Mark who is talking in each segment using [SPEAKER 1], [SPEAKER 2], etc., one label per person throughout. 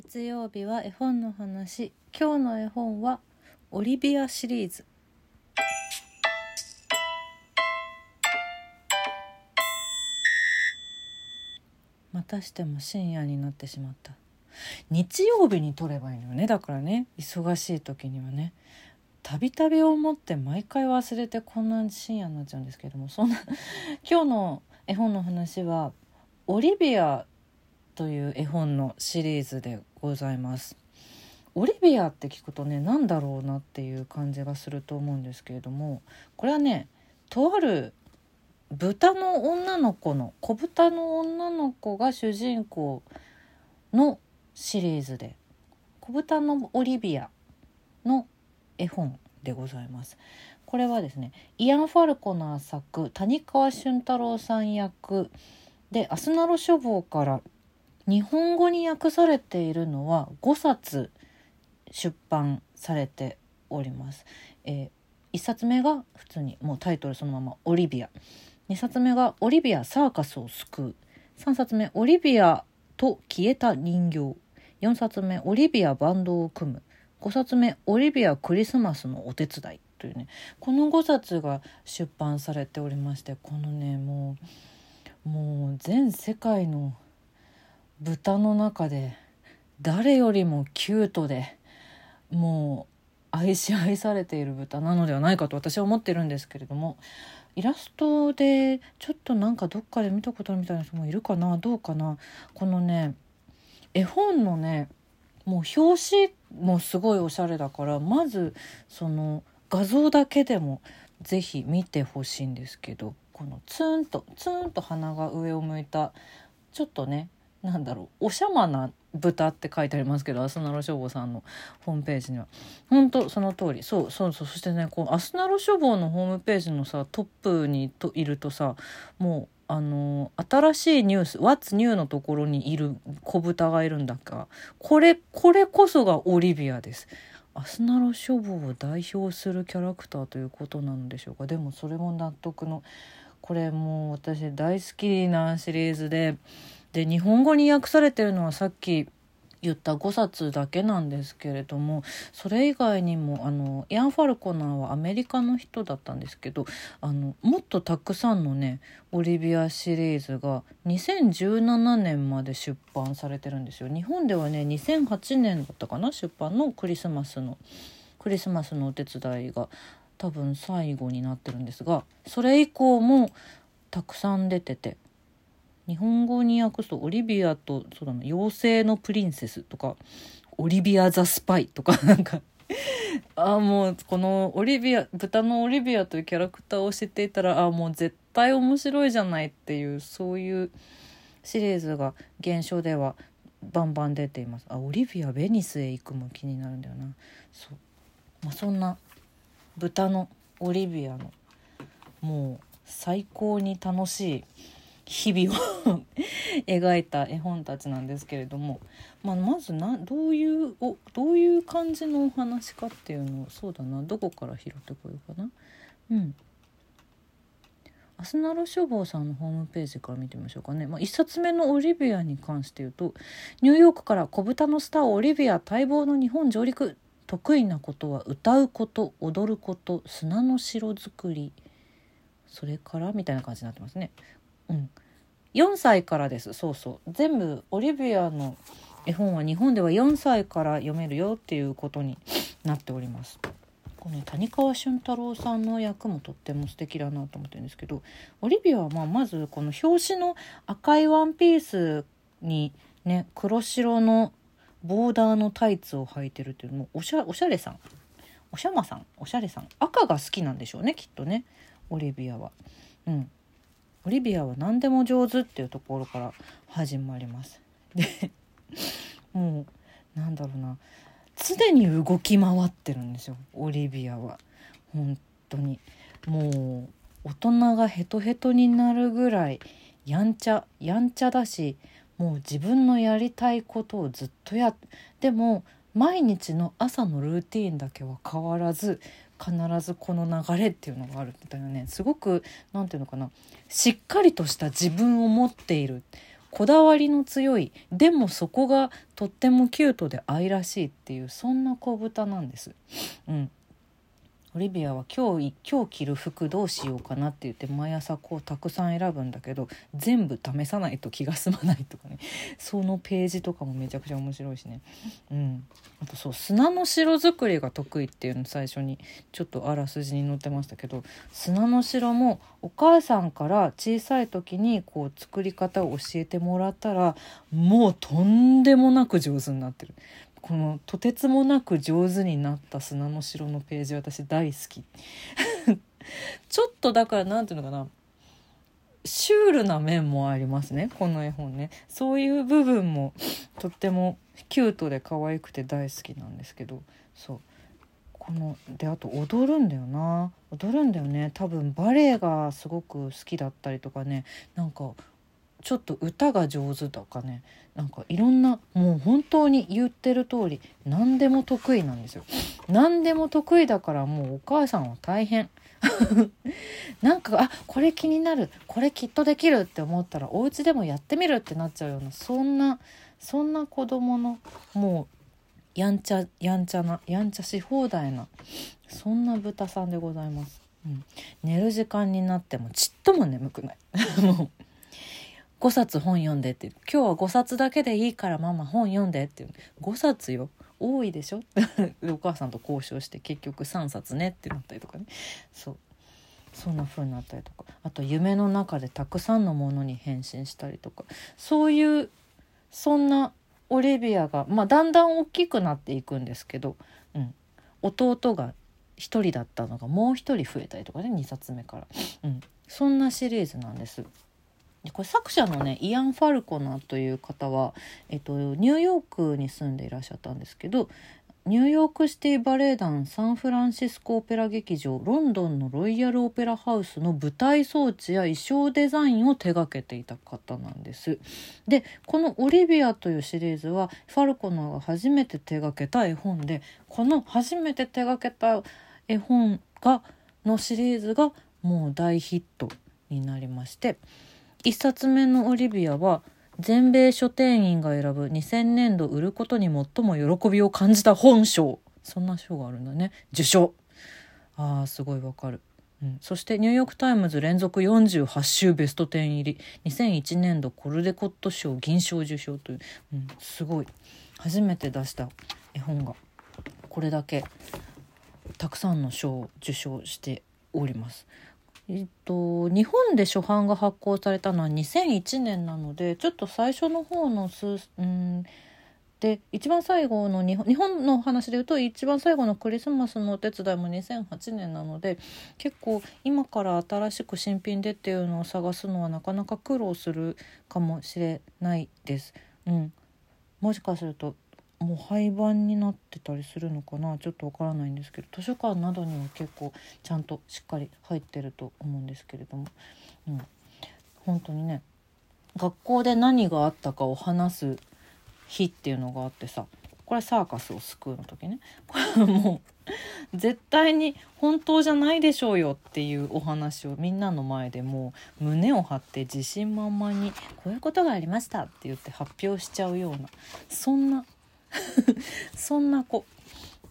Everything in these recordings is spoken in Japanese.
[SPEAKER 1] 月曜日は絵本の話。今日の絵本はオリビアシリーズ。またしても深夜になってしまった。日曜日に撮ればいいのよね。だからね忙しい時にはね。たびたび思って毎回忘れてこんな深夜になっちゃうんですけどもそんな今日の絵本の話はオリビアという絵本のシリーズでございます。オリビアって聞くとね何だろうなっていう感じがすると思うんですけれどもこれはねとある豚の女の子の子豚の女の子が主人公のシリーズで子豚のオリビアの絵本でございます。これはですねイアン・ファルコナー作谷川俊太郎さん役でアスナロ書房から日本語に訳されているのは5冊出版されております。えー、1冊目が普通にもうタイトルそのまま「オリビア」2冊目が「オリビアサーカスを救う」3冊目「オリビアと消えた人形」4冊目「オリビアバンドを組む」5冊目「オリビアクリスマスのお手伝い」というね。この5冊が出版されておりましてこのねもうもう全世界の豚の中で誰よりもキュートでもう愛し愛されている豚なのではないかと私は思ってるんですけれどもイラストでちょっとなんかどっかで見たことあるみたいな人もいるかなどうかな。このね絵本のねもう表紙もすごいおしゃれだからまずその画像だけでも是非見てほしいんですけどこのツンとツンと鼻が上を向いたちょっとねなんだろうおしゃまな豚って書いてありますけどアスナロ消防さんのホームページには。本当その通り。そうそうそう。そしてねこうアスナロ消防のホームページのさトップにといるとさもうあの新しいニュース「What's New」のところにいる子豚がいるんだかこれこれこそがオリビアです。アスナロ処方を代表するキャラクターということなのでしょうか。でもそれも納得のこれもう私大好きなシリーズでで日本語に訳されてるのはさっき言った5冊だけなんですけれどもそれ以外にもあのイアン・ファルコナーはアメリカの人だったんですけどあのもっとたくさんのねオリビアシリーズが2017年まで出版されてるんですよ。日本ではね2008年だったかな出版のクリスマスのクリスマスのお手伝いが多分最後になってるんですがそれ以降もたくさん出てて日本語に訳すとオリビアとそうだな妖精のプリンセスとかオリビア・ザ・スパイとか なんかああもうこのオリビア豚のオリビアというキャラクターを知っていたらああもう絶対面白いじゃないっていうそういうシリーズが現象ではバンバン出ています。あオリビアベニスへ行くも気になるんだよな。そう、まあ、そんな豚のオリビアのもう最高に楽しい日々を 描いた絵本たちなんですけれども、まあ、まずなどういうおどういう感じのお話かっていうのをそうだなどこから拾ってこようかな。うんアスナロ書房さんのホームページから見てみましょうかね、まあ、1冊目のオリビアに関して言うとニューヨークから小豚のスターオリビア待望の日本上陸得意なことは歌うこと踊ること砂の城作りそれからみたいな感じになってますね。うん、4歳からです。そうそう。全部オリビアの絵本は日本では4歳から読めるよっていうことになっております。この谷川俊太郎さんの役もとっても素敵だなと思ってるんですけどオリビアはまあまずこの表紙の赤いワンピースにね黒白のボーダーのタイツを履いてるっていうのもおしゃおしゃれさん。おしゃまさん。おしゃれさん。赤が好きなんでしょうねきっとね。オリビアは。うん。オリビアは何でも上手っていうところから始まります。でもうなんだろうな常に動き回ってるんですよオリビアは。本当にもう大人がヘトヘトになるぐらいやんちゃやんちゃだしもう自分のやりたいことをずっとやでも毎日の朝のルーティンだけは変わらず必ずこの流れっていうのがあるみたいなね。すごく何て言うのかな。しっかりとした自分を持っている。こだわりの強い。でもそこがとってもキュートで愛らしいっていうそんな子豚なんです。うん、オリビアは今日今日着る服どうしようかなって言って毎朝こうたくさん選ぶんだけど全部試さないと気が済まないとかね。そのページとかもめちゃくちゃ面白いしね。うん。あとそう砂の城作りが得意っていうの最初にちょっとあらすじに載ってましたけど砂の城もお母さんから小さい時にこう作り方を教えてもらったらもうとんでもなく上手になってる。このとてつもなく上手になった砂の城のページ私大好き。ちょっとだから何ていうのかな。シュールな面もありますね。この絵本ね。そういう部分もとってもキュートで可愛くて大好きなんですけど。そう。このであと踊るんだよな。踊るんだよね。多分バレエがすごく好きだったりとかね。なんかちょっと歌が上手だかねなんかいろんなもう本当に言ってる通り何でも得意なんですよ。何でも得意だからもうお母さんは大変。なんかあこれ気になるこれきっとできるって思ったらお家でもやってみるってなっちゃうようなそんなそんな子供のもうやんちゃやんちゃなやんちゃし放題なそんな豚さんでございます。うん、寝る時間になってもちっとも眠くない もう5冊本読んでって。今日は5冊だけでいいからママ本読んでって。5冊よ。多いでしょ？お母さんと交渉して結局3冊ねってなったりとかね。そう。そんな風になったりとか。あと夢の中でたくさんのものに変身したりとか。そういうそんなオリビアが、まあ、だんだん大きくなっていくんですけど、うん、弟が1人だったのがもう1人増えたりとかね2冊目から、うん、そんなシリーズなんです。これ作者のねイアン・ファルコナーという方は、えっと、ニューヨークに住んでいらっしゃったんですけどニューヨークシティバレエ団サンフランシスコオペラ劇場ロンドンのロイヤルオペラハウスの舞台装置や衣装デザインを手掛けていた方なんです。でこの「オリビア」というシリーズはファルコナーが初めて手掛けた絵本でこの初めて手掛けた絵本がのシリーズがもう大ヒットになりまして1冊目の「オリビア」は全米書店員が選ぶ2000年度売ることに最も喜びを感じた本賞。そんな賞があるんだね。受賞。あーすごいわかる、うん、そしてニューヨーク・タイムズ連続48週ベスト10入り。2001年度コルデコット賞銀賞受賞という、うん、すごい。初めて出した絵本が。これだけたくさんの賞を受賞しております。えっと、日本で初版が発行されたのは2001年なのでちょっと最初の方の数うんで一番最後の日本日本の話で言うと一番最後のクリスマスのお手伝いも2008年なので結構今から新しく新品でっていうのを探すのはなかなか苦労するかもしれないです。うん、もしかするともう廃盤になってたりするのかなちょっとわからないんですけど図書館などには結構ちゃんとしっかり入ってると思うんですけれども、うん、本当にね学校で何があったかを話す日っていうのがあってさこれサーカスを救うの時ね。これはもう絶対に本当じゃないでしょうよっていうお話をみんなの前でもう胸を張って自信満々にこういうことがありましたって言って発表しちゃうようなそんなそんな子。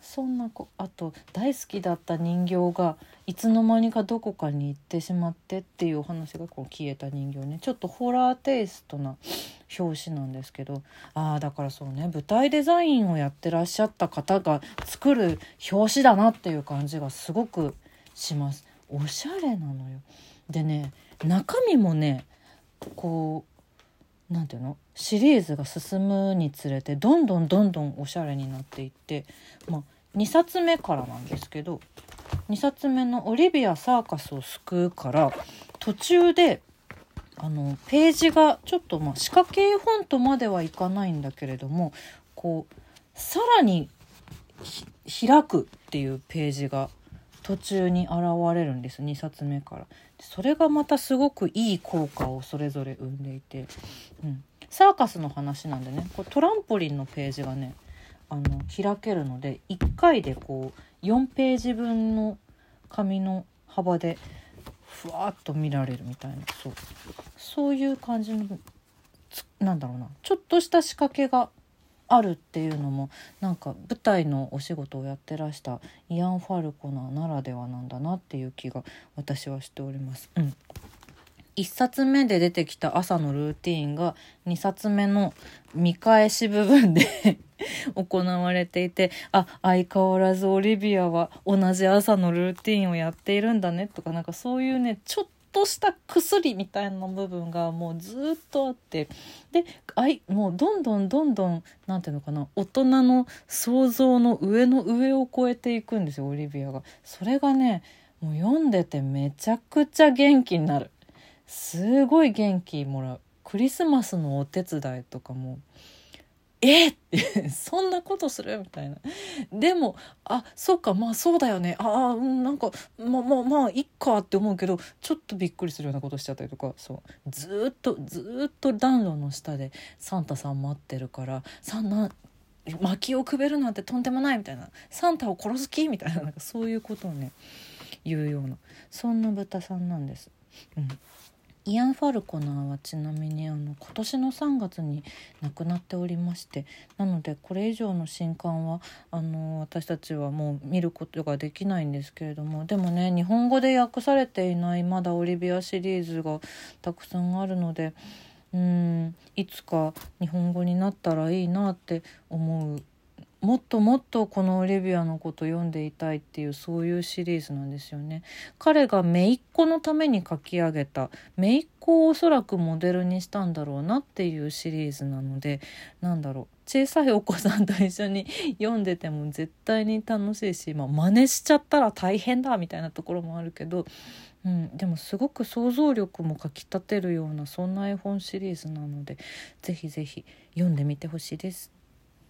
[SPEAKER 1] そんな子。あと大好きだった人形がいつの間にかどこかに行ってしまってっていうお話がこう消えた人形ね。ちょっとホラーテイストな表紙なんですけど。ああだからそうね。舞台デザインをやってらっしゃった方が作る表紙だなっていう感じがすごくします。おしゃれなのよ。でね中身もねこう何ていうの？シリーズが進むにつれてどんどんどんどんおしゃれになっていって、まあ、2冊目からなんですけど2冊目の「オリビア・サーカスを救う」から途中であのページがちょっとまあ仕掛け本とまではいかないんだけれどもこうさらに開くっていうページが途中に現れるんです2冊目から。それがまたすごくいい効果をそれぞれ生んでいて、うん、サーカスの話なんでねこトランポリンのページがねあの開けるので1回でこう4ページ分の紙の幅でふわっと見られるみたいなそう。そういう感じのなんだろうな。ちょっとした仕掛けがあるっていうのもなんか舞台のお仕事をやってらしたイアン・ファルコナーならではなんだなっていう気が私はしております。うん1冊目で出てきた朝のルーティーンが2冊目の見返し部分で 行われていてあ相変わらずオリビアは同じ朝のルーティンをやっているんだねとかなんかそういうねちょっとした薬みたいな部分がもうずっとあってであいもうどんどんどんどん何ていうのかな大人の想像の上の上を超えていくんですよオリビアが。それがねもう読んでてめちゃくちゃ元気になる。すごい元気もらうクリスマスのお手伝いとかもえっ そんなことする？みたいな。でもあそうかまあそうだよね。ああなんかまあまあまあいっかって思うけどちょっとびっくりするようなことしちゃったりとか。そう。ずっとずっと暖炉の下でサンタさん待ってるからさな薪をくべるなんてとんでもないみたいな。サンタを殺す気？みたいな。なんかそういうことをね言うような。そんな豚さんなんです。うん。イアン・ファルコナーはちなみにあの今年の3月に亡くなっておりましてなのでこれ以上の新刊はあの私たちはもう見ることができないんですけれどもでもね日本語で訳されていないまだオリビアシリーズがたくさんあるのでうんいつか日本語になったらいいなって思うもっともっとこのオリビアのこと読んでいたいっていうそういうシリーズなんですよね。彼が姪っ子のために書き上げた姪っ子をおそらくモデルにしたんだろうなっていうシリーズなのでなんだろう小さいお子さんと一緒に読んでても絶対に楽しいし、まあ、真似しちゃったら大変だみたいなところもあるけど、うん、でもすごく想像力もかきたてるようなそんな絵本シリーズなのでぜひぜひ読んでみてほしいです。